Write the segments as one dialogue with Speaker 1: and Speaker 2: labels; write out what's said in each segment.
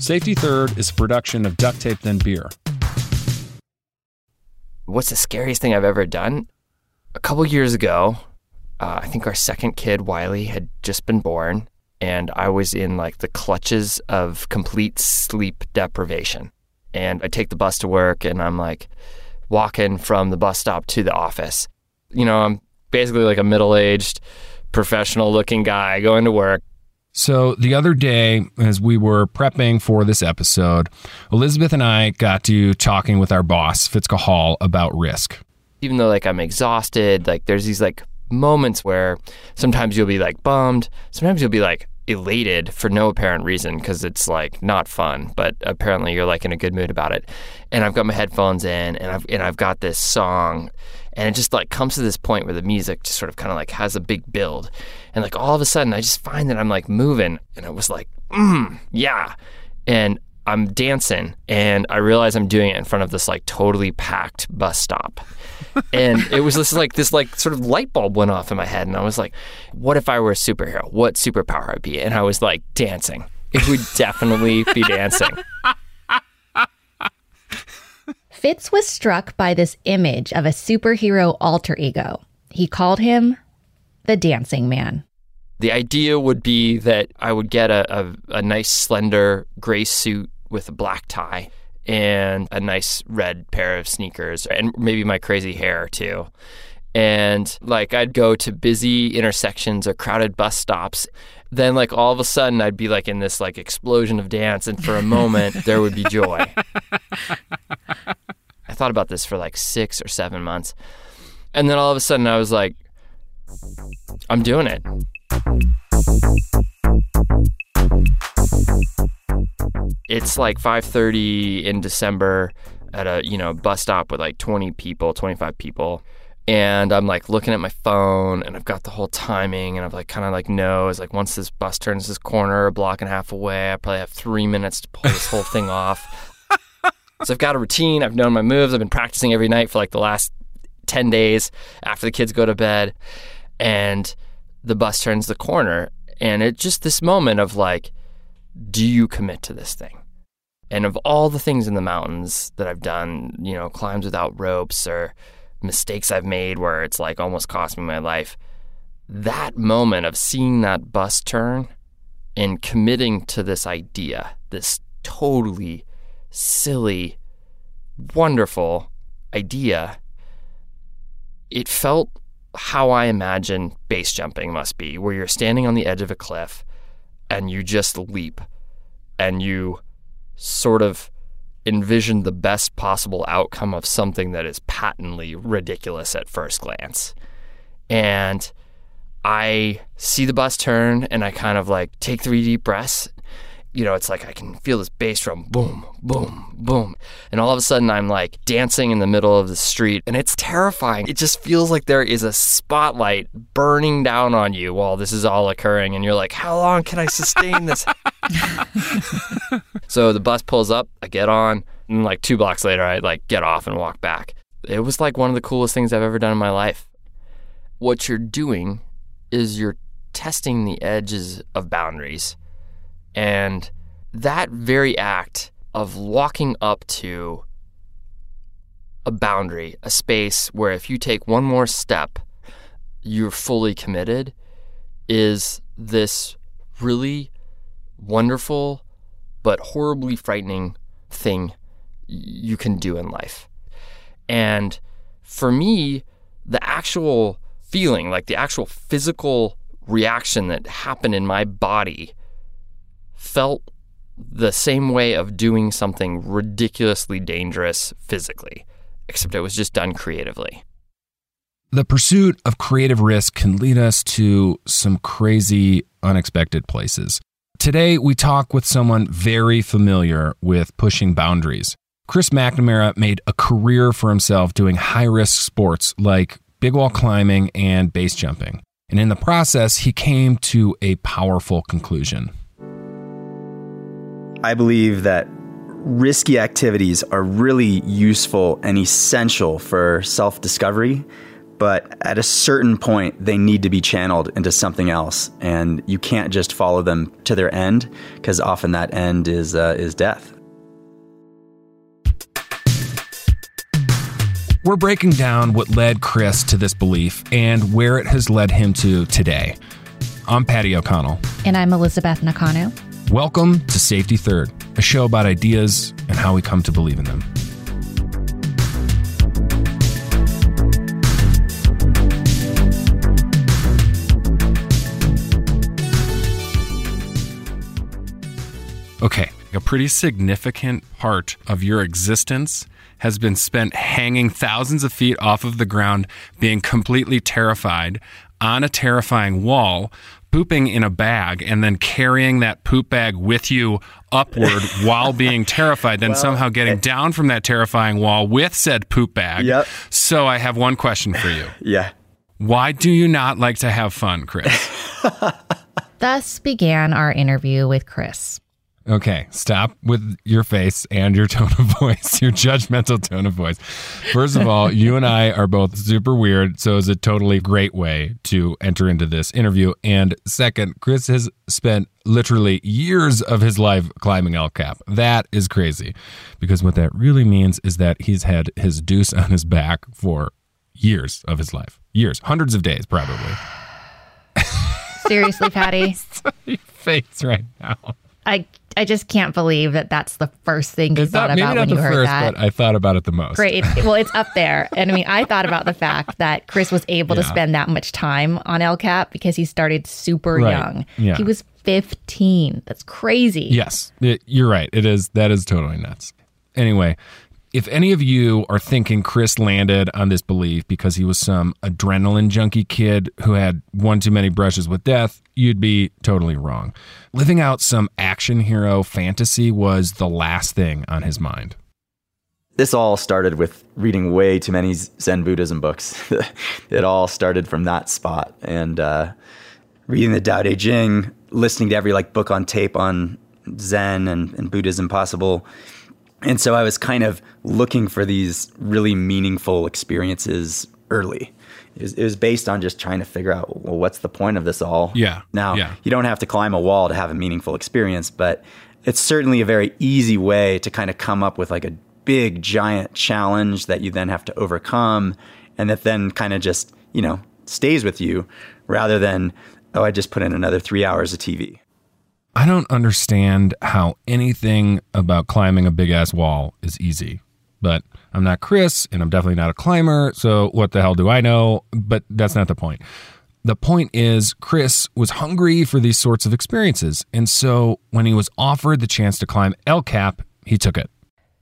Speaker 1: Safety Third is a production of Duct Tape Then Beer.
Speaker 2: What's the scariest thing I've ever done? A couple years ago, uh, I think our second kid, Wiley, had just been born, and I was in like the clutches of complete sleep deprivation. And I take the bus to work, and I'm like walking from the bus stop to the office. You know, I'm basically like a middle aged, professional looking guy going to work.
Speaker 1: So, the other day, as we were prepping for this episode, Elizabeth and I got to talking with our boss, Fitz Cahall, about risk.
Speaker 2: Even though like I'm exhausted, like there's these like moments where sometimes you'll be like bummed, sometimes you'll be like elated for no apparent reason because it's like not fun, but apparently you're like in a good mood about it. And I've got my headphones in and I've and I've got this song and it just like comes to this point where the music just sort of kind of like has a big build. And like all of a sudden i just find that i'm like moving. And it was like mm, yeah. And i'm dancing and i realize i'm doing it in front of this like totally packed bus stop. And it was just like this like sort of light bulb went off in my head and i was like what if i were a superhero? What superpower i'd be? And i was like dancing. It would definitely be dancing
Speaker 3: Fitz was struck by this image of a superhero alter ego. He called him the Dancing Man.
Speaker 2: The idea would be that I would get a, a, a nice, slender gray suit with a black tie and a nice red pair of sneakers and maybe my crazy hair too. And like I'd go to busy intersections or crowded bus stops. Then like all of a sudden I'd be like in this like explosion of dance and for a moment there would be joy. Thought about this for like six or seven months. And then all of a sudden I was like, I'm doing it. It's like 5:30 in December at a, you know, bus stop with like 20 people, 25 people. And I'm like looking at my phone and I've got the whole timing and I've like kind of like knows like once this bus turns this corner a block and a half away, I probably have three minutes to pull this whole thing off. So I've got a routine. I've known my moves. I've been practicing every night for like the last 10 days after the kids go to bed. And the bus turns the corner. And it's just this moment of like, do you commit to this thing? And of all the things in the mountains that I've done, you know, climbs without ropes or mistakes I've made where it's like almost cost me my life, that moment of seeing that bus turn and committing to this idea, this totally silly, wonderful idea, it felt how I imagine base jumping must be, where you're standing on the edge of a cliff and you just leap and you sort of envision the best possible outcome of something that is patently ridiculous at first glance. And I see the bus turn and I kind of like take three deep breaths you know, it's like I can feel this bass drum boom, boom, boom. And all of a sudden I'm like dancing in the middle of the street and it's terrifying. It just feels like there is a spotlight burning down on you while this is all occurring. And you're like, how long can I sustain this? so the bus pulls up, I get on, and like two blocks later, I like get off and walk back. It was like one of the coolest things I've ever done in my life. What you're doing is you're testing the edges of boundaries and that very act of walking up to a boundary, a space where if you take one more step, you're fully committed, is this really wonderful but horribly frightening thing you can do in life. And for me, the actual feeling, like the actual physical reaction that happened in my body felt the same way of doing something ridiculously dangerous physically, except it was just done creatively.
Speaker 1: The pursuit of creative risk can lead us to some crazy, unexpected places. Today, we talk with someone very familiar with pushing boundaries. Chris McNamara made a career for himself doing high risk sports like big wall climbing and base jumping. And in the process, he came to a powerful conclusion.
Speaker 4: I believe that risky activities are really useful and essential for self discovery, but at a certain point, they need to be channeled into something else, and you can't just follow them to their end because often that end is uh, is death.
Speaker 1: We're breaking down what led Chris to this belief and where it has led him to today. I'm Patty O'Connell.
Speaker 3: And I'm Elizabeth Nakano.
Speaker 1: Welcome to Safety Third, a show about ideas and how we come to believe in them. Okay, a pretty significant part of your existence has been spent hanging thousands of feet off of the ground, being completely terrified on a terrifying wall, pooping in a bag, and then carrying that poop bag with you upward while being terrified, then somehow getting down from that terrifying wall with said poop bag.
Speaker 4: Yep.
Speaker 1: So I have one question for you.
Speaker 4: Yeah.
Speaker 1: Why do you not like to have fun, Chris?
Speaker 3: Thus began our interview with Chris.
Speaker 1: Okay, stop with your face and your tone of voice, your judgmental tone of voice. First of all, you and I are both super weird, so it's a totally great way to enter into this interview. And second, Chris has spent literally years of his life climbing El Cap. That is crazy because what that really means is that he's had his deuce on his back for years of his life. Years, hundreds of days, probably.
Speaker 3: Seriously, Patty,
Speaker 1: Your face right now.
Speaker 3: I I just can't believe that that's the first thing you
Speaker 1: It's
Speaker 3: thought
Speaker 1: not,
Speaker 3: about
Speaker 1: not
Speaker 3: when
Speaker 1: the
Speaker 3: you heard
Speaker 1: first,
Speaker 3: that.
Speaker 1: but I thought about it the most.
Speaker 3: Great. Well, it's up there. And I mean, I thought about the fact that Chris was able to spend that much time on El Cap because he started super
Speaker 1: Right.
Speaker 3: young.
Speaker 1: Yeah.
Speaker 3: He was 15. That's crazy.
Speaker 1: Yes, it- you're right. It is that is totally nuts. Anyway, if any of you are thinking Chris landed on this belief because he was some adrenaline junkie kid who had one too many brushes with death, you'd be totally wrong. Living out some action hero fantasy was the last thing on his mind.
Speaker 4: This all started with reading way too many Zen Buddhism books. it all started from that spot, and uh, reading the Tao Te Ching, listening to every like book on tape on Zen and, and Buddhism possible. And so I was kind of looking for these really meaningful experiences early. It was, it was based on just trying to figure out, well, what's the point of this all?
Speaker 1: Yeah,
Speaker 4: Now,
Speaker 1: yeah.
Speaker 4: you don't have to climb a wall to have a meaningful experience, but it's certainly a very easy way to kind of come up with like a big, giant challenge that you then have to overcome and that then kind of just, you know, stays with you rather than, oh, I just put in another three hours of TV.
Speaker 1: I don't understand how anything about climbing a big ass wall is easy. But I'm not Chris and I'm definitely not a climber, so what the hell do I know? But that's not the point. The point is, Chris was hungry for these sorts of experiences. And so when he was offered the chance to climb El Cap, he took it.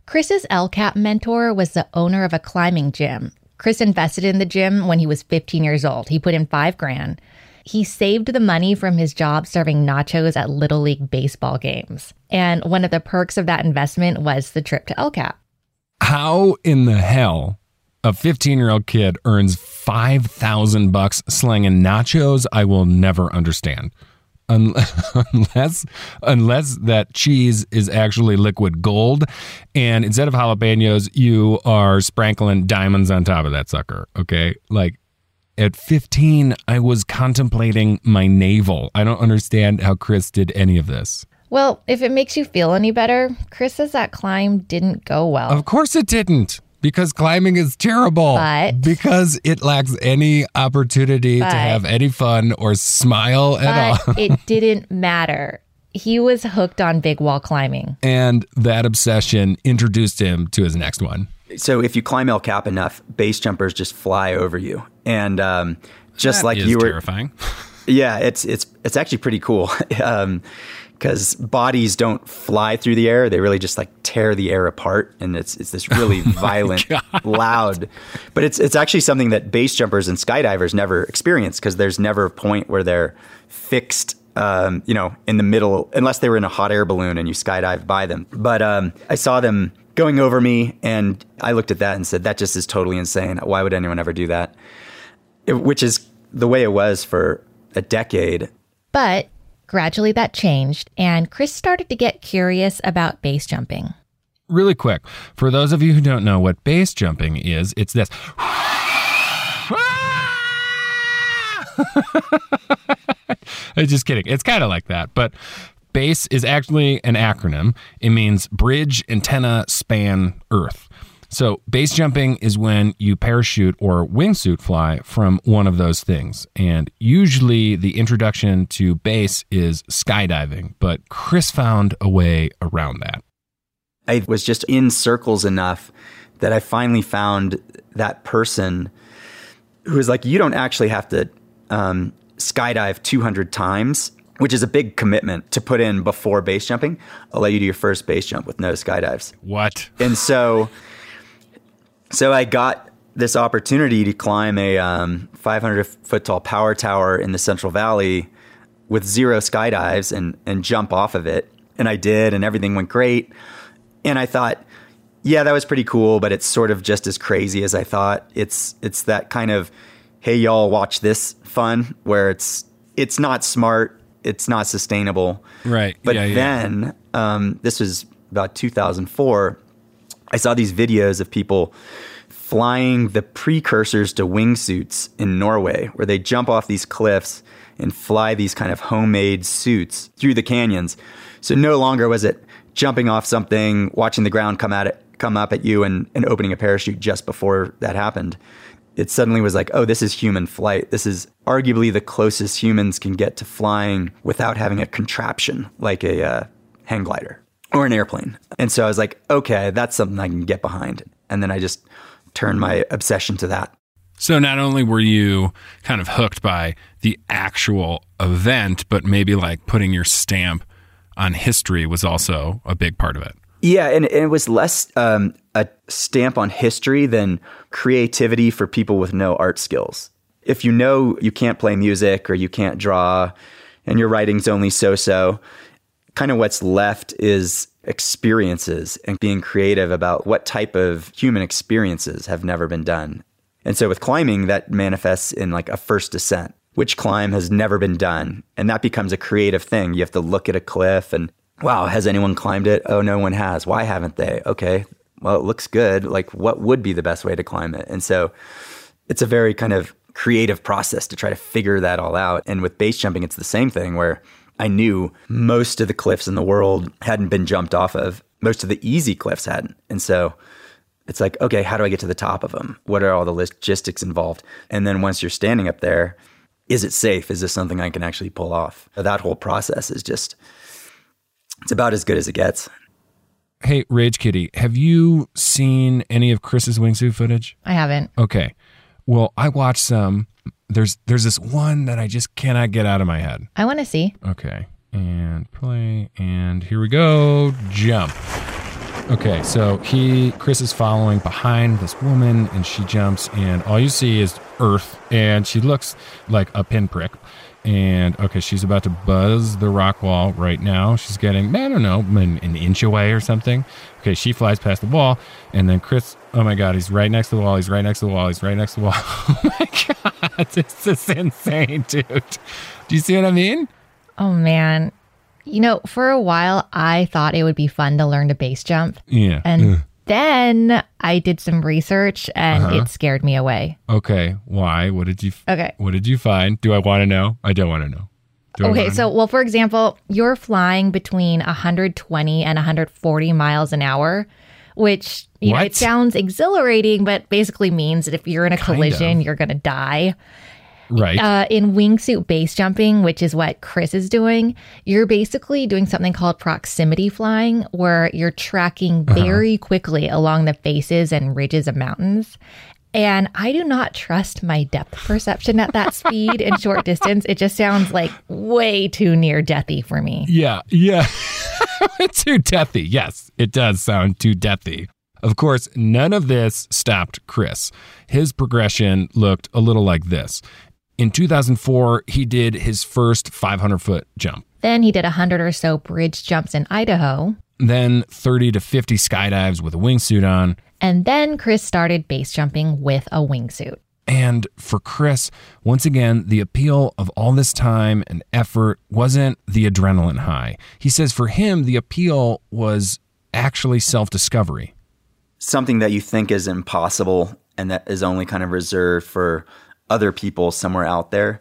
Speaker 3: Chris's El Cap mentor was the owner of a climbing gym. Chris invested in the gym when he was 15 years old. He put in five grand. He saved the money from his job serving nachos at Little League baseball games. And one of the perks of that investment was the trip to El Cap.
Speaker 1: How in the hell a 15 year old kid earns 5,000 bucks slanging nachos? I will never understand. Unless, unless that cheese is actually liquid gold, and instead of jalapenos, you are sprinkling diamonds on top of that sucker. Okay, like at 15, I was contemplating my navel. I don't understand how Chris did any of this.
Speaker 3: Well, if it makes you feel any better, Chris says that climb didn't go well.
Speaker 1: Of course it didn't. Because climbing is terrible.
Speaker 3: But-
Speaker 1: because it lacks any opportunity
Speaker 3: But-
Speaker 1: to have any fun or smile at all.
Speaker 3: It didn't matter. He was hooked on big wall climbing.
Speaker 1: And that obsession introduced him to his next one.
Speaker 4: So if you climb El Cap enough, base jumpers just fly over you. And um, just
Speaker 1: That
Speaker 4: like you were,
Speaker 1: terrifying.
Speaker 4: Yeah, it's it's it's actually pretty cool because bodies don't fly through the air; they really just like tear the air apart, and it's it's this really violent, loud. But it's it's actually something that base jumpers and skydivers never experience because there's never a point where they're fixed. Um, you know, in the middle, unless they were in a hot air balloon and you skydive by them. But um, I saw them going over me, and I looked at that and said, "That just is totally insane. Why would anyone ever do that?" It, which is the way it was for a decade
Speaker 3: But gradually that changed, and Chris started to get curious about base jumping.
Speaker 1: Really quick, for those of you who don't know what base jumping is, it's this. I'm just kidding. It's kind of like that, but BASE is actually an acronym. It means bridge, antenna, span, earth. So, base jumping is when you parachute or wingsuit fly from one of those things. And usually the introduction to base is skydiving, but Chris found a way around that.
Speaker 4: I was just in circles enough that I finally found that person who was like, you don't actually have to um, skydive 200 times, which is a big commitment to put in before base jumping. I'll let you do your first base jump with no skydives.
Speaker 1: What?
Speaker 4: And so, so I got this opportunity to climb a um, 500 foot tall power tower in the Central Valley with zero skydives and and jump off of it. And I did, and everything went great. And I thought, yeah, that was pretty cool, but it's sort of just as crazy as I thought. It's it's that kind of hey y'all watch this fun where it's it's not smart, it's not sustainable.
Speaker 1: Right.
Speaker 4: But
Speaker 1: Yeah, yeah.
Speaker 4: then um, this was about 2004. I saw these videos of people flying the precursors to wingsuits in Norway, where they jump off these cliffs and fly these kind of homemade suits through the canyons. So no longer was it jumping off something, watching the ground come at it, come up at you, and, and opening a parachute just before that happened. It suddenly was like, oh, this is human flight. This is arguably the closest humans can get to flying without having a contraption like a uh, hang glider or an airplane. And so I was like, okay, that's something I can get behind. And then I just turned my obsession to that.
Speaker 1: So not only were you kind of hooked by the actual event, but maybe like putting your stamp on history was also a big part of it.
Speaker 4: Yeah, and, and it was less um, a stamp on history than creativity for people with no art skills. If you know you can't play music or you can't draw and your writing's only so so, kind of what's left is experiences and being creative about what type of human experiences have never been done. And so with climbing, that manifests in like a first descent. Which climb has never been done? And that becomes a creative thing. You have to look at a cliff and, wow, has anyone climbed it? Oh, no one has. Why haven't they? Okay, well, it looks good. Like, what would be the best way to climb it? And so it's a very kind of creative process to try to figure that all out. And with base jumping, it's the same thing where I knew most of the cliffs in the world hadn't been jumped off of. Most of the easy cliffs hadn't. And so it's like, okay, how do I get to the top of them? What are all the logistics involved? And then once you're standing up there, is it safe? Is this something I can actually pull off? That whole process is just, it's about as good as it gets.
Speaker 1: Hey, Rage Kitty, have you seen any of Chris's wingsuit footage?
Speaker 3: I haven't.
Speaker 1: Okay. Well, I watched some. There's there's this one that I just cannot get out of my head.
Speaker 3: I want to see.
Speaker 1: Okay. And play and here we go. Jump. Okay, so he Chris is following behind this woman and she jumps and all you see is earth and she looks like a pinprick. And okay, she's about to buzz the rock wall right now. She's getting, I don't know, an, an inch away or something. Okay, she flies past the wall, and then Chris, oh my God, he's right next to the wall. He's right next to the wall. He's right next to the wall. Oh my God, this is insane, dude. Do you see what I mean?
Speaker 3: Oh man. You know, for a while I thought it would be fun to learn to base jump.
Speaker 1: Yeah.
Speaker 3: And
Speaker 1: Ugh.
Speaker 3: Then I did some research and
Speaker 1: Uh-huh.
Speaker 3: it scared me away.
Speaker 1: Okay, why? What did you?
Speaker 3: Okay.
Speaker 1: What did you find? Do I want to know? I don't want to know. Do
Speaker 3: Okay, so well, for example, you're flying between 120 and 140 miles an hour, which you know it sounds exhilarating, but basically means that if you're in a
Speaker 1: Kind
Speaker 3: collision,
Speaker 1: of.
Speaker 3: you're gonna die.
Speaker 1: Right?
Speaker 3: Uh, in wingsuit base jumping, which is what Chris is doing, you're basically doing something called proximity flying, where you're tracking
Speaker 1: Uh-huh.
Speaker 3: very quickly along the faces and ridges of mountains. And I do not trust my depth perception at that speed and short distance. It just sounds like way too near deathy for me.
Speaker 1: Yeah, yeah. too deathy. Yes, it does sound too deathy. Of course, none of this stopped Chris. His progression looked a little like this. In 2004, he did his first 500 foot jump,
Speaker 3: Then he did a hundred or so bridge jumps in Idaho.
Speaker 1: then 30 to 50 skydives with a wingsuit on.
Speaker 3: And then Chris started base jumping with a wingsuit.
Speaker 1: And for Chris, once again, the appeal of all this time and effort wasn't the adrenaline high. He says for him, the appeal was actually self discovery.
Speaker 4: something that you think is impossible and that is only kind of reserved for other people somewhere out there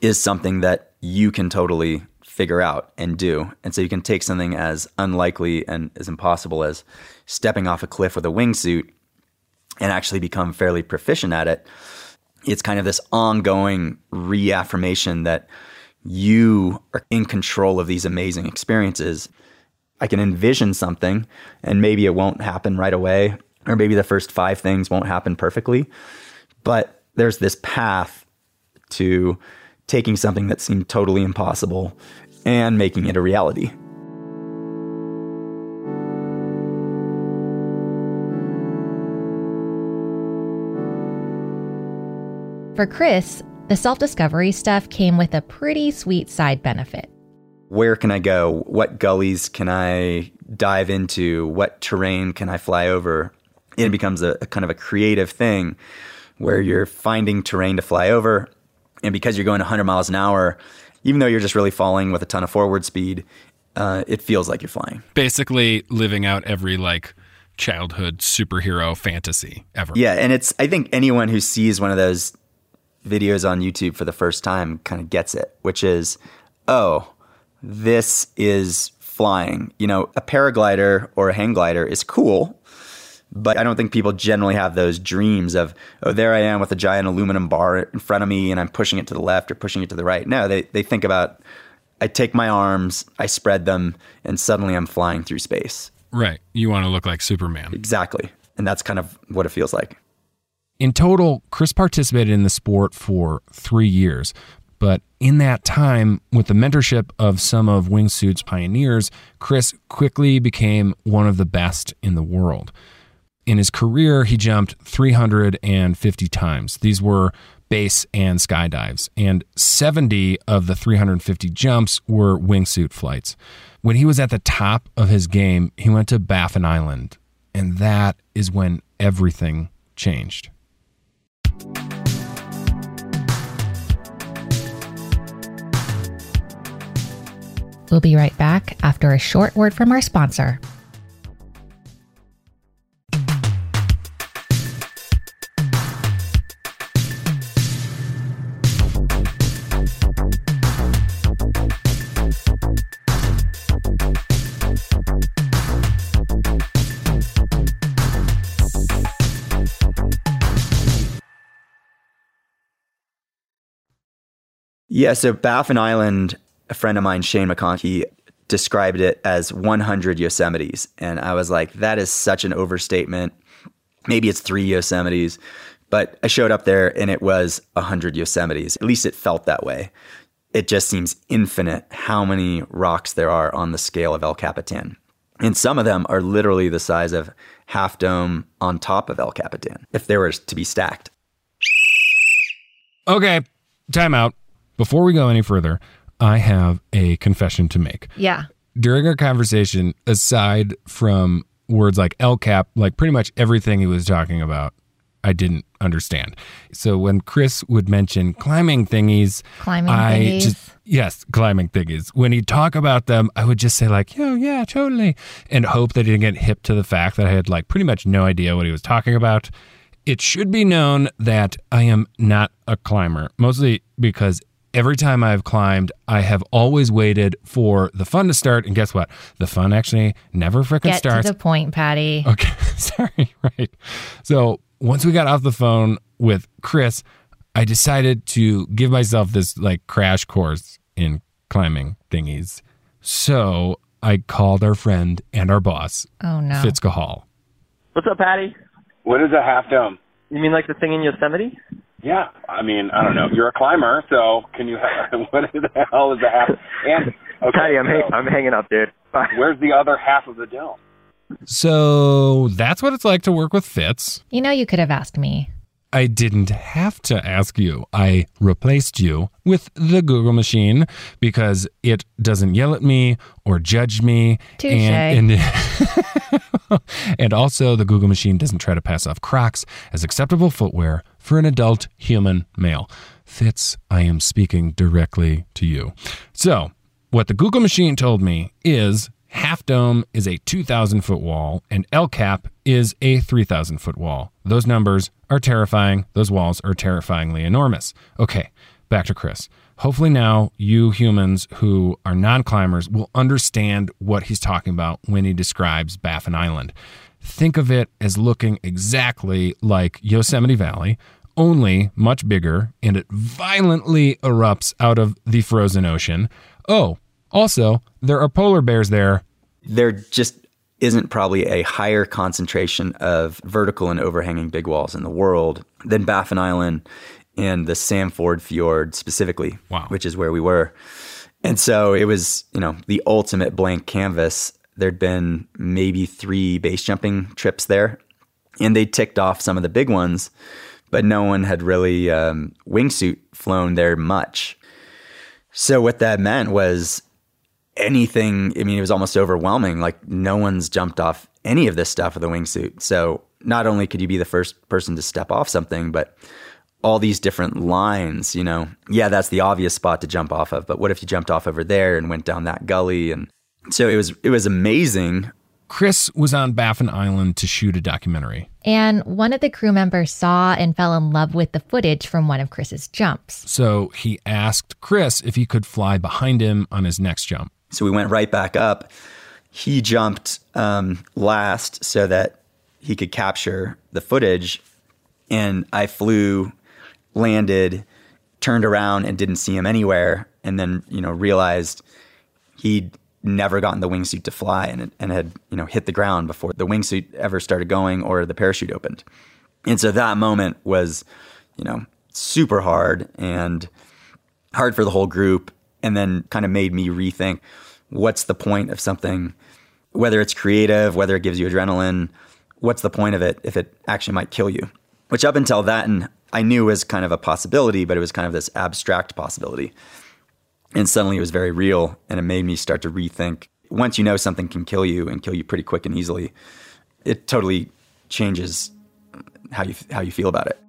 Speaker 4: is something that you can totally figure out and do. And so you can take something as unlikely and as impossible as stepping off a cliff with a wingsuit and actually become fairly proficient at it. It's kind of this ongoing reaffirmation that you are in control of these amazing experiences. I can envision something and maybe it won't happen right away, or maybe the first five things won't happen perfectly. But there's this path to taking something that seemed totally impossible and making it a reality.
Speaker 3: For Chris, the self discovery stuff came with a pretty sweet side benefit.
Speaker 4: Where can I go? What gullies can I dive into? What terrain can I fly over? It becomes a, a kind of a creative thing where you're finding terrain to fly over. And because you're going 100 miles an hour, even though you're just really falling with a ton of forward speed, uh, it feels like you're flying.
Speaker 1: Basically, living out every like childhood superhero fantasy ever.
Speaker 4: Yeah, and it's I think anyone who sees one of those videos on YouTube for the first time kind of gets it, which is, oh, this is flying. You know, a paraglider or a hang glider is cool, but I don't think people generally have those dreams of, oh, there I am with a giant aluminum bar in front of me and I'm pushing it to the left or pushing it to the right. No, they, they think about, I take my arms, I spread them, and suddenly I'm flying through space.
Speaker 1: Right. You want to look like Superman.
Speaker 4: Exactly. And that's kind of what it feels like.
Speaker 1: In total, Chris participated in the sport for three years. But in that time, with the mentorship of some of wingsuit's pioneers, Chris quickly became one of the best in the world. In his career, he jumped 350 times. These were base and skydives, and 70 of the 350 jumps were wingsuit flights. When he was at the top of his game, he went to Baffin Island, and that is when everything changed.
Speaker 3: We'll be right back after a short word from our sponsor.
Speaker 4: Yeah, so Baffin Island, a friend of mine, Shane McConkey, described it as 100 Yosemites. And I was like, that is such an overstatement. Maybe it's three Yosemites. But I showed up there and it was 100 Yosemites. At least it felt that way. It just seems infinite how many rocks there are on the scale of El Capitan. And some of them are literally the size of Half Dome on top of El Capitan, if they were to be stacked.
Speaker 1: Okay, time out. Before we go any further, I have a confession to make.
Speaker 3: Yeah.
Speaker 1: During our conversation, aside from words like El Cap, like pretty much everything he was talking about, I didn't understand. So when Chris would mention climbing thingies,
Speaker 3: Climbing
Speaker 1: I
Speaker 3: thingies.
Speaker 1: just yes, climbing thingies. When he'd talk about them, I would just say like, "Yeah, yeah, totally," and hope that he didn't get hip to the fact that I had like pretty much no idea what he was talking about. It should be known that I am not a climber, mostly because every time I've climbed, I have always waited for the fun to start, and guess what? The fun actually never freaking
Speaker 3: Get
Speaker 1: starts.
Speaker 3: to the point, Patty.
Speaker 1: Okay, sorry, right. So once we got off the phone with Chris, I decided to give myself this like crash course in climbing thingies. So I called our friend and our boss,
Speaker 3: Oh no.
Speaker 1: Fitz Cahall.
Speaker 5: What's up, Patty?
Speaker 6: What is a half dome?
Speaker 5: You mean like the thing in Yosemite?
Speaker 6: Yeah, I mean, I don't know. You're a climber, so can you? what the hell is a half? And okay,
Speaker 5: Patty, I'm hang-
Speaker 6: so
Speaker 5: I'm hanging up, dude. Bye.
Speaker 6: where's the other half of the dome?
Speaker 1: So that's what it's like to work with Fitz.
Speaker 3: You know, you could have asked me.
Speaker 1: I didn't have to ask you. I replaced you with the Google machine because it doesn't yell at me or judge me.
Speaker 3: Touche.
Speaker 1: And, and, and also, the Google machine doesn't try to pass off Crocs as acceptable footwear for an adult human male. Fitz, I am speaking directly to you. So, what the Google machine told me is Half Dome is a 2,000 foot wall and El Cap is a 3,000 foot wall. Those numbers are terrifying. Those walls are terrifyingly enormous. Okay, back to Chris. Hopefully, now you humans who are non climbers will understand what he's talking about when he describes Baffin Island. Think of it as looking exactly like Yosemite Valley, only much bigger, and it violently erupts out of the frozen ocean. Oh, also, there are polar bears there.
Speaker 4: There just isn't probably a higher concentration of vertical and overhanging big walls in the world than Baffin Island and the Sam Ford Fjord specifically,
Speaker 1: Wow.
Speaker 4: which is where we were. And so it was, you know, the ultimate blank canvas. There'd been maybe three base jumping trips there, and they ticked off some of the big ones, but no one had really um, wingsuit flown there much. So what that meant was anything. I mean, it was almost overwhelming. Like no one's jumped off any of this stuff with a wingsuit. So not only could you be the first person to step off something, but all these different lines, you know, yeah, that's the obvious spot to jump off of. But what if you jumped off over there and went down that gully? And so it was, it was amazing.
Speaker 1: Chris was on Baffin Island to shoot a documentary.
Speaker 3: And one of the crew members saw and fell in love with the footage from one of Chris's jumps.
Speaker 1: So he asked Chris if he could fly behind him on his next jump.
Speaker 4: So we went right back up. He jumped um, last so that he could capture the footage. And I flew, landed, turned around, and didn't see him anywhere. And then, you know, realized he'd never gotten the wingsuit to fly and, and had, you know, hit the ground before the wingsuit ever started going or the parachute opened. And so that moment was, you know, super hard and hard for the whole group and then kind of made me rethink what's the point of something whether it's creative whether it gives you adrenaline what's the point of it if it actually might kill you which up until that and i knew was kind of a possibility but it was kind of this abstract possibility and suddenly it was very real and it made me start to rethink. Once you know something can kill you and kill you pretty quick and easily it totally changes how you how you feel about it.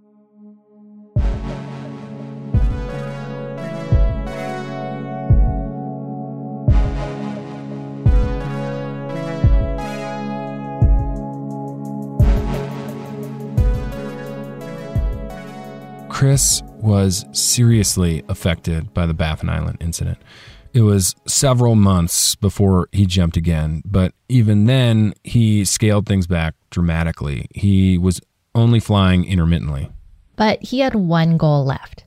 Speaker 1: Chris was seriously affected by the Baffin Island incident. It was several months before he jumped again, but even then, he scaled things back dramatically. He was only flying intermittently.
Speaker 3: But he had one goal left.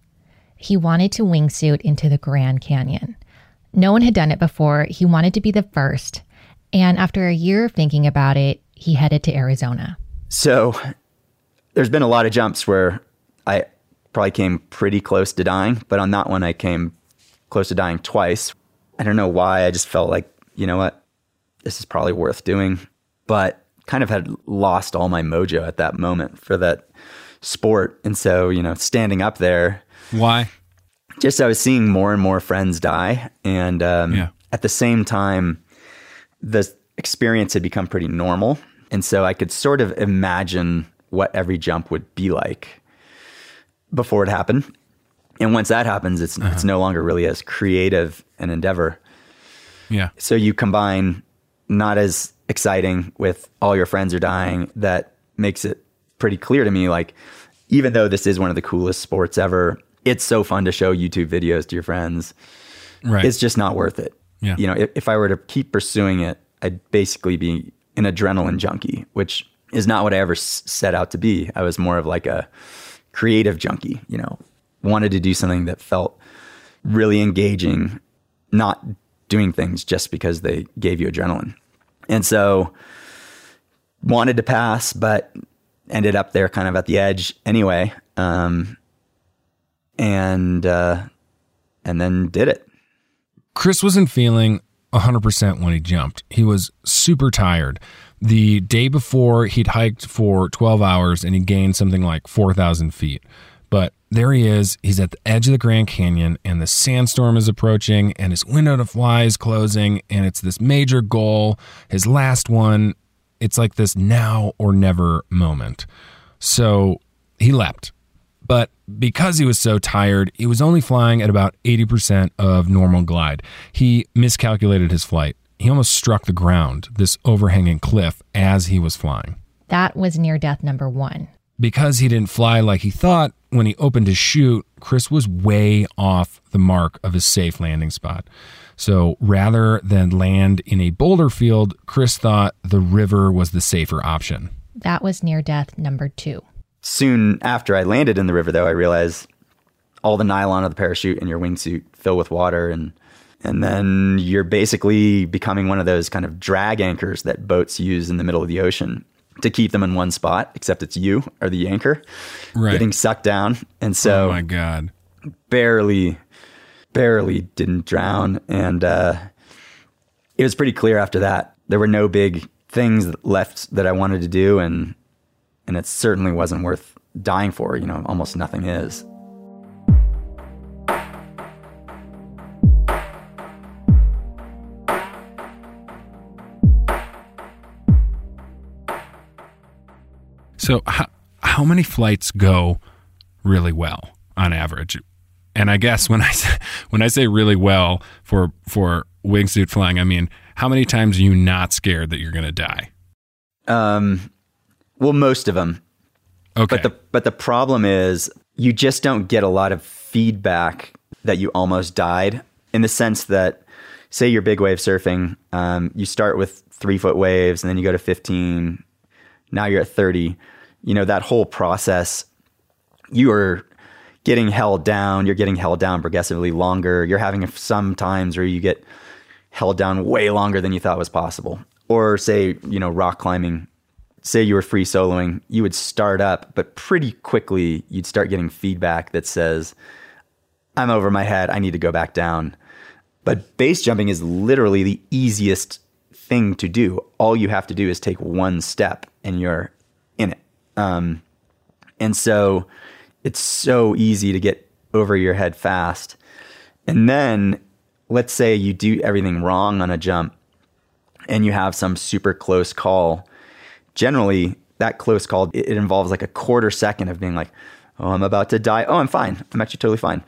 Speaker 3: He wanted to wingsuit into the Grand Canyon. No one had done it before. He wanted to be the first. And after a year of thinking about it, he headed to Arizona.
Speaker 4: So there's been a lot of jumps where I probably came pretty close to dying, but on that one I came close to dying twice. I don't know why. I just felt like, you know what? This is probably worth doing. But kind of had lost all my mojo at that moment for that sport. And so, you know, standing up there,
Speaker 1: Why?
Speaker 4: just I was seeing more and more friends die. And um,
Speaker 1: Yeah.
Speaker 4: at the same time, the experience had become pretty normal. And so I could sort of imagine what every jump would be like before it happened. And once that happens, it's uh-huh. it's no longer really as creative an endeavor.
Speaker 1: Yeah.
Speaker 4: So you combine not as exciting with all your friends are dying that makes it pretty clear to me like even though this is one of the coolest sports ever, it's so fun to show YouTube videos to your friends.
Speaker 1: Right.
Speaker 4: It's just not worth it.
Speaker 1: Yeah.
Speaker 4: You know, if, if I were to keep pursuing it, I'd basically be an adrenaline junkie, which is not what I ever s- set out to be. I was more of like a creative junkie, you know, wanted to do something that felt really engaging, not doing things just because they gave you adrenaline. And so wanted to pass, but ended up there kind of at the edge anyway. Um, and, uh, and then did it.
Speaker 1: Chris wasn't feeling 100% when he jumped. He was super tired. The day before, he'd hiked for 12 hours and he gained something like 4,000 feet. But there he is. He's at the edge of the Grand Canyon and the sandstorm is approaching and his window to fly is closing. And it's this major goal, his last one. It's like this now or never moment. So he leapt. But because he was so tired, he was only flying at about 80% of normal glide. He miscalculated his flight. He almost struck the ground, this overhanging cliff, as he was flying.
Speaker 3: That was near death number one.
Speaker 1: Because he didn't fly like he thought, when he opened his chute, Chris was way off the mark of his safe landing spot. So rather than land in a boulder field, Chris thought the river was the safer option.
Speaker 3: That was near death number two.
Speaker 4: Soon after I landed in the river, though, I realized all the nylon of the parachute and your wingsuit fill with water and and then you're basically becoming one of those kind of drag anchors that boats use in the middle of the ocean to keep them in one spot, except it's you or the anchor
Speaker 1: Right.
Speaker 4: getting sucked down. And so
Speaker 1: oh my God.
Speaker 4: barely, barely didn't drown. And uh, it was pretty clear after that. There were no big things left that I wanted to do. And, and it certainly wasn't worth dying for. You know, almost nothing is.
Speaker 1: So how, how many flights go really well on average? And I guess when I say, when I say really well for for wingsuit flying, I mean how many times are you not scared that you're going to die?
Speaker 4: Um, well, most of them.
Speaker 1: Okay.
Speaker 4: But the but the problem is you just don't get a lot of feedback that you almost died in the sense that say you're big wave surfing, um, you start with three foot waves and then you go to 15. Now you're at 30. You know that whole process. You are getting held down. You're getting held down progressively longer. You're having some times where you get held down way longer than you thought was possible. Or say you know rock climbing say you were free soloing, you would start up, but pretty quickly you'd start getting feedback that says, I'm over my head. I need to go back down. But base jumping is literally the easiest thing to do. All you have to do is take one step and you're. Um, and so it's so easy to get over your head fast. And then let's say you do everything wrong on a jump and you have some super close call. Generally that close call it, involves like a quarter second of being like oh i'm about to die. Oh i'm fine. I'm actually totally fine.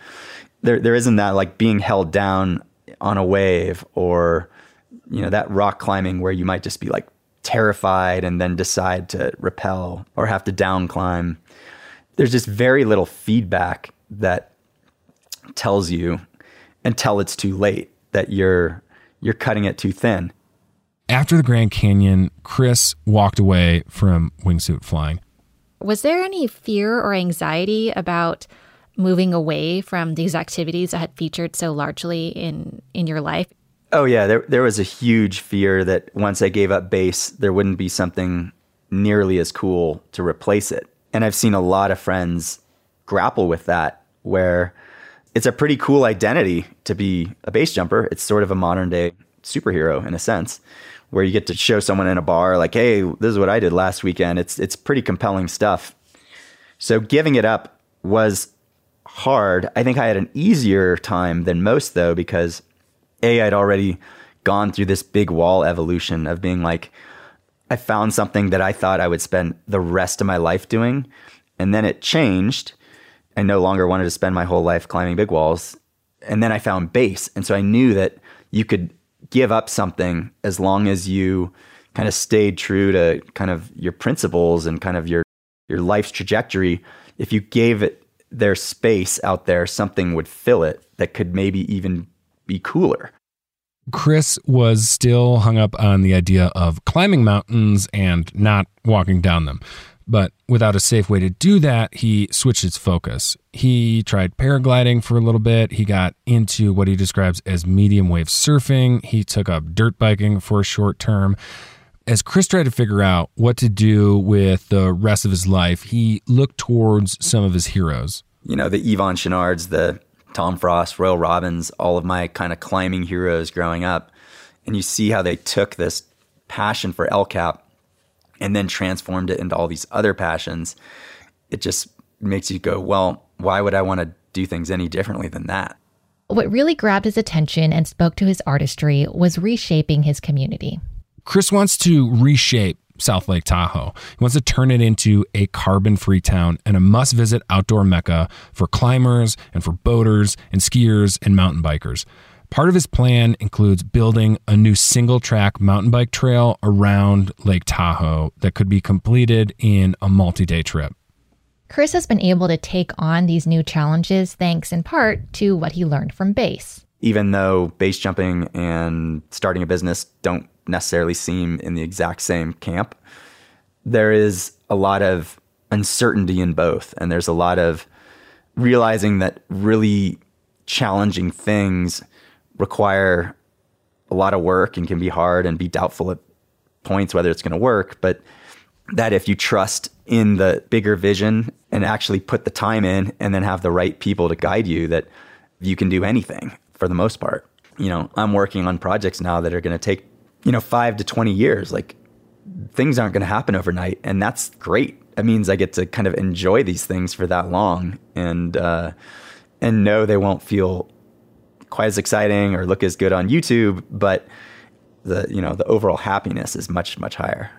Speaker 4: There there isn't that like being held down on a wave or you know that rock climbing where you might just be like terrified and then decide to rappel or have to down climb there's just very little feedback that tells you until it's too late that you're you're cutting it too thin
Speaker 1: After the Grand Canyon, Chris walked away from wingsuit flying.
Speaker 3: Was there any fear or anxiety about moving away from these activities that had featured so largely in in your life?
Speaker 4: Oh yeah, there there was a huge fear that once I gave up base, there wouldn't be something nearly as cool to replace it. And I've seen a lot of friends grapple with that where it's a pretty cool identity to be a base jumper. It's sort of a modern day superhero in a sense where you get to show someone in a bar like, "Hey, this is what I did last weekend." It's it's pretty compelling stuff. So giving it up was hard. I think I had an easier time than most though because a I'd already gone through this big wall evolution of being like I found something that I thought I would spend the rest of my life doing and then it changed. I no longer wanted to spend my whole life climbing big walls. And then I found base. And so I knew that you could give up something as long as you kind of stayed true to kind of your principles and kind of your your life's trajectory. If you gave it their space out there, something would fill it that could maybe even be cooler.
Speaker 1: Chris was still hung up on the idea of climbing mountains and not walking down them. But without a safe way to do that, he switched his focus. He tried paragliding for a little bit. He got into what he describes as medium wave surfing. He took up dirt biking for a short term. As Chris tried to figure out what to do with the rest of his life, he looked towards some of his heroes.
Speaker 4: You know, the Yvon Chouinards, the Tom Frost, Royal Robbins, all of my kind of climbing heroes growing up. And you see how they took this passion for El Cap and then transformed it into all these other passions. It just makes you go, well, why would I want to do things any differently than that?
Speaker 3: What really grabbed his attention and spoke to his artistry was reshaping his community.
Speaker 1: Chris wants to reshape South Lake Tahoe. He wants to turn it into a carbon free town and a must visit outdoor mecca for climbers and for boaters and skiers and mountain bikers. Part of his plan includes building a new single track mountain bike trail around Lake Tahoe that could be completed in a multi day trip.
Speaker 3: Chris has been able to take on these new challenges thanks in part to what he learned from base.
Speaker 4: Even though base jumping and starting a business don't necessarily seem in the exact same camp, there is a lot of uncertainty in both. And there's a lot of realizing that really challenging things require a lot of work and can be hard and be doubtful at points whether it's going to work. But that if you trust in the bigger vision and actually put the time in and then have the right people to guide you, that you can do anything for the most part. You know, I'm working on projects now that are going to take, you know, five to 20 years. Like things aren't going to happen overnight. And that's great. That means I get to kind of enjoy these things for that long and, uh, and know they won't feel quite as exciting or look as good on YouTube, but the, you know, the overall happiness is much, much higher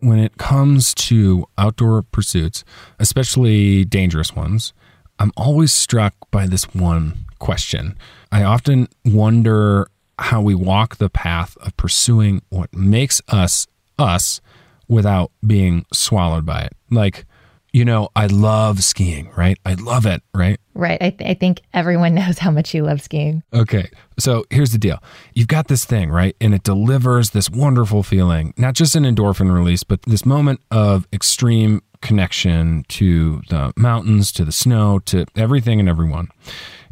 Speaker 1: when it comes to outdoor pursuits, especially dangerous ones, I'm always struck by this one question. I often wonder how we walk the path of pursuing what makes us us without being swallowed by it. Like, you know, I love skiing, right? I love it, right?
Speaker 3: Right. I, th- I think everyone knows how much you love skiing.
Speaker 1: Okay. So here's the deal you've got this thing, right? And it delivers this wonderful feeling, not just an endorphin release, but this moment of extreme connection to the mountains, to the snow, to everything and everyone.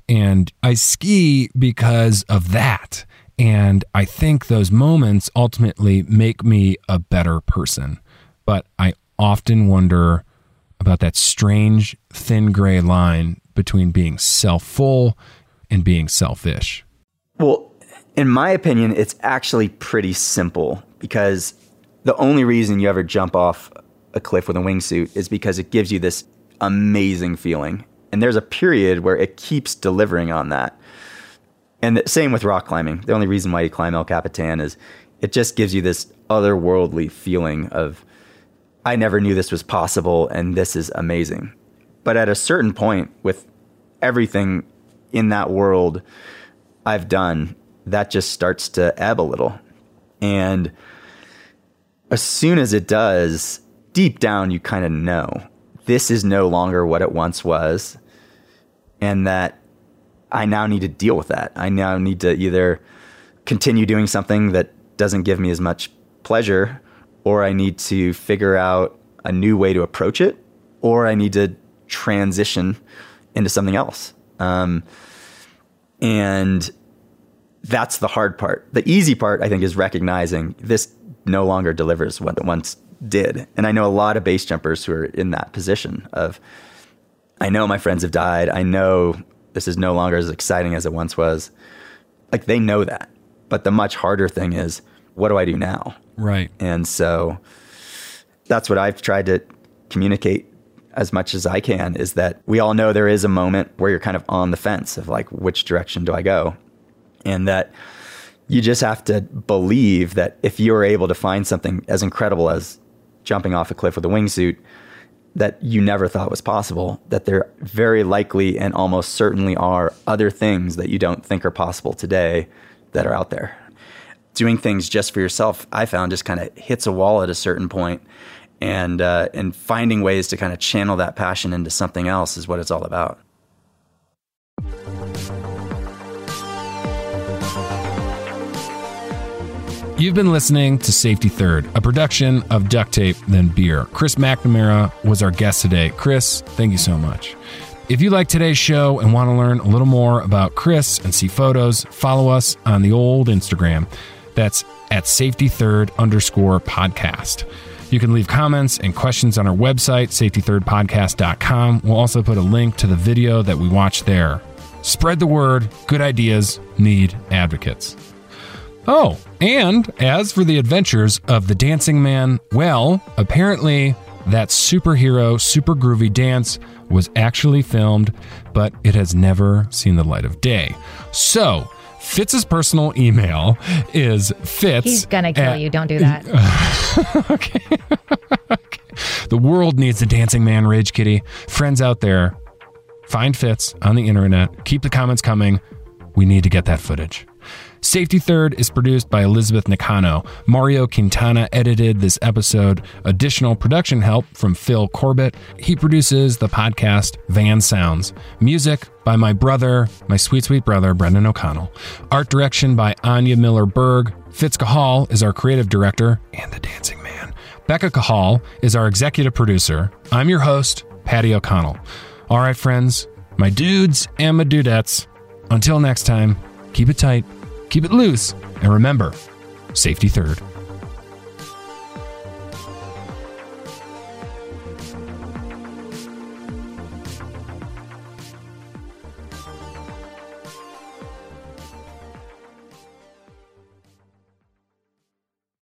Speaker 1: And I ski because of that. And I think those moments ultimately make me a better person. But I often wonder about that strange thin gray line between being self full and being selfish?
Speaker 4: Well, in my opinion, it's actually pretty simple because the only reason you ever jump off a cliff with a wingsuit is because it gives you this amazing feeling. And there's a period where it keeps delivering on that. And the same with rock climbing. The only reason why you climb El Capitan is it just gives you this otherworldly feeling of I never knew this was possible and this is amazing. But at a certain point, with everything in that world I've done, that just starts to ebb a little. And as soon as it does, deep down, you kind of know this is no longer what it once was. And that I now need to deal with that. I now need to either continue doing something that doesn't give me as much pleasure or I need to figure out a new way to approach it, or I need to transition into something else. Um, and that's the hard part. The easy part, I think, is recognizing this no longer delivers what it once did. And I know a lot of base jumpers who are in that position of, I know my friends have died. I know this is no longer as exciting as it once was. Like they know that. But the much harder thing is, what do I do now?
Speaker 1: Right.
Speaker 4: And so that's what I've tried to communicate as much as I can is that we all know there is a moment where you're kind of on the fence of like, which direction do I go? And that you just have to believe that if you're able to find something as incredible as jumping off a cliff with a wingsuit that you never thought was possible, that there very likely and almost certainly are other things that you don't think are possible today that are out there doing things just for yourself, I found just kind of hits a wall at a certain point, and uh, and finding ways to kind of channel that passion into something else is what it's all about.
Speaker 1: You've been listening to Safety Third, a production of Duct Tape Then Beer. Chris McNamara was our guest today. Chris, thank you so much. If you like today's show and want to learn a little more about Chris and see photos, follow us on the old Instagram. That's at safety third underscore podcast. You can leave comments and questions on our website, safetythirdpodcast.com. We'll also put a link to the video that we watched there. Spread the word. Good ideas need advocates. Oh, and as for the adventures of the dancing man, well, apparently that superhero, super groovy dance was actually filmed, but it has never seen the light of day. So, Fitz's personal email is Fitz.
Speaker 3: He's gonna kill at, you. Don't do that.
Speaker 1: okay. okay. The world needs a dancing man, Rage Kitty. Friends out there, find Fitz on the internet. Keep the comments coming. We need to get that footage. Safety Third is produced by Elizabeth Nicano. Mario Quintana edited this episode. Additional production help from Phil Corbett. He produces the podcast Van Sounds. Music by my brother, my sweet, sweet brother, Brendan O'Connell. Art direction by Anya Miller Berg. Fitz Cahall is our creative director and the dancing man. Becca Cahall is our executive producer. I'm your host, Patty O'Connell. All right, friends, my dudes and my dudettes. Until next time, keep it tight, keep it loose, and remember safety third.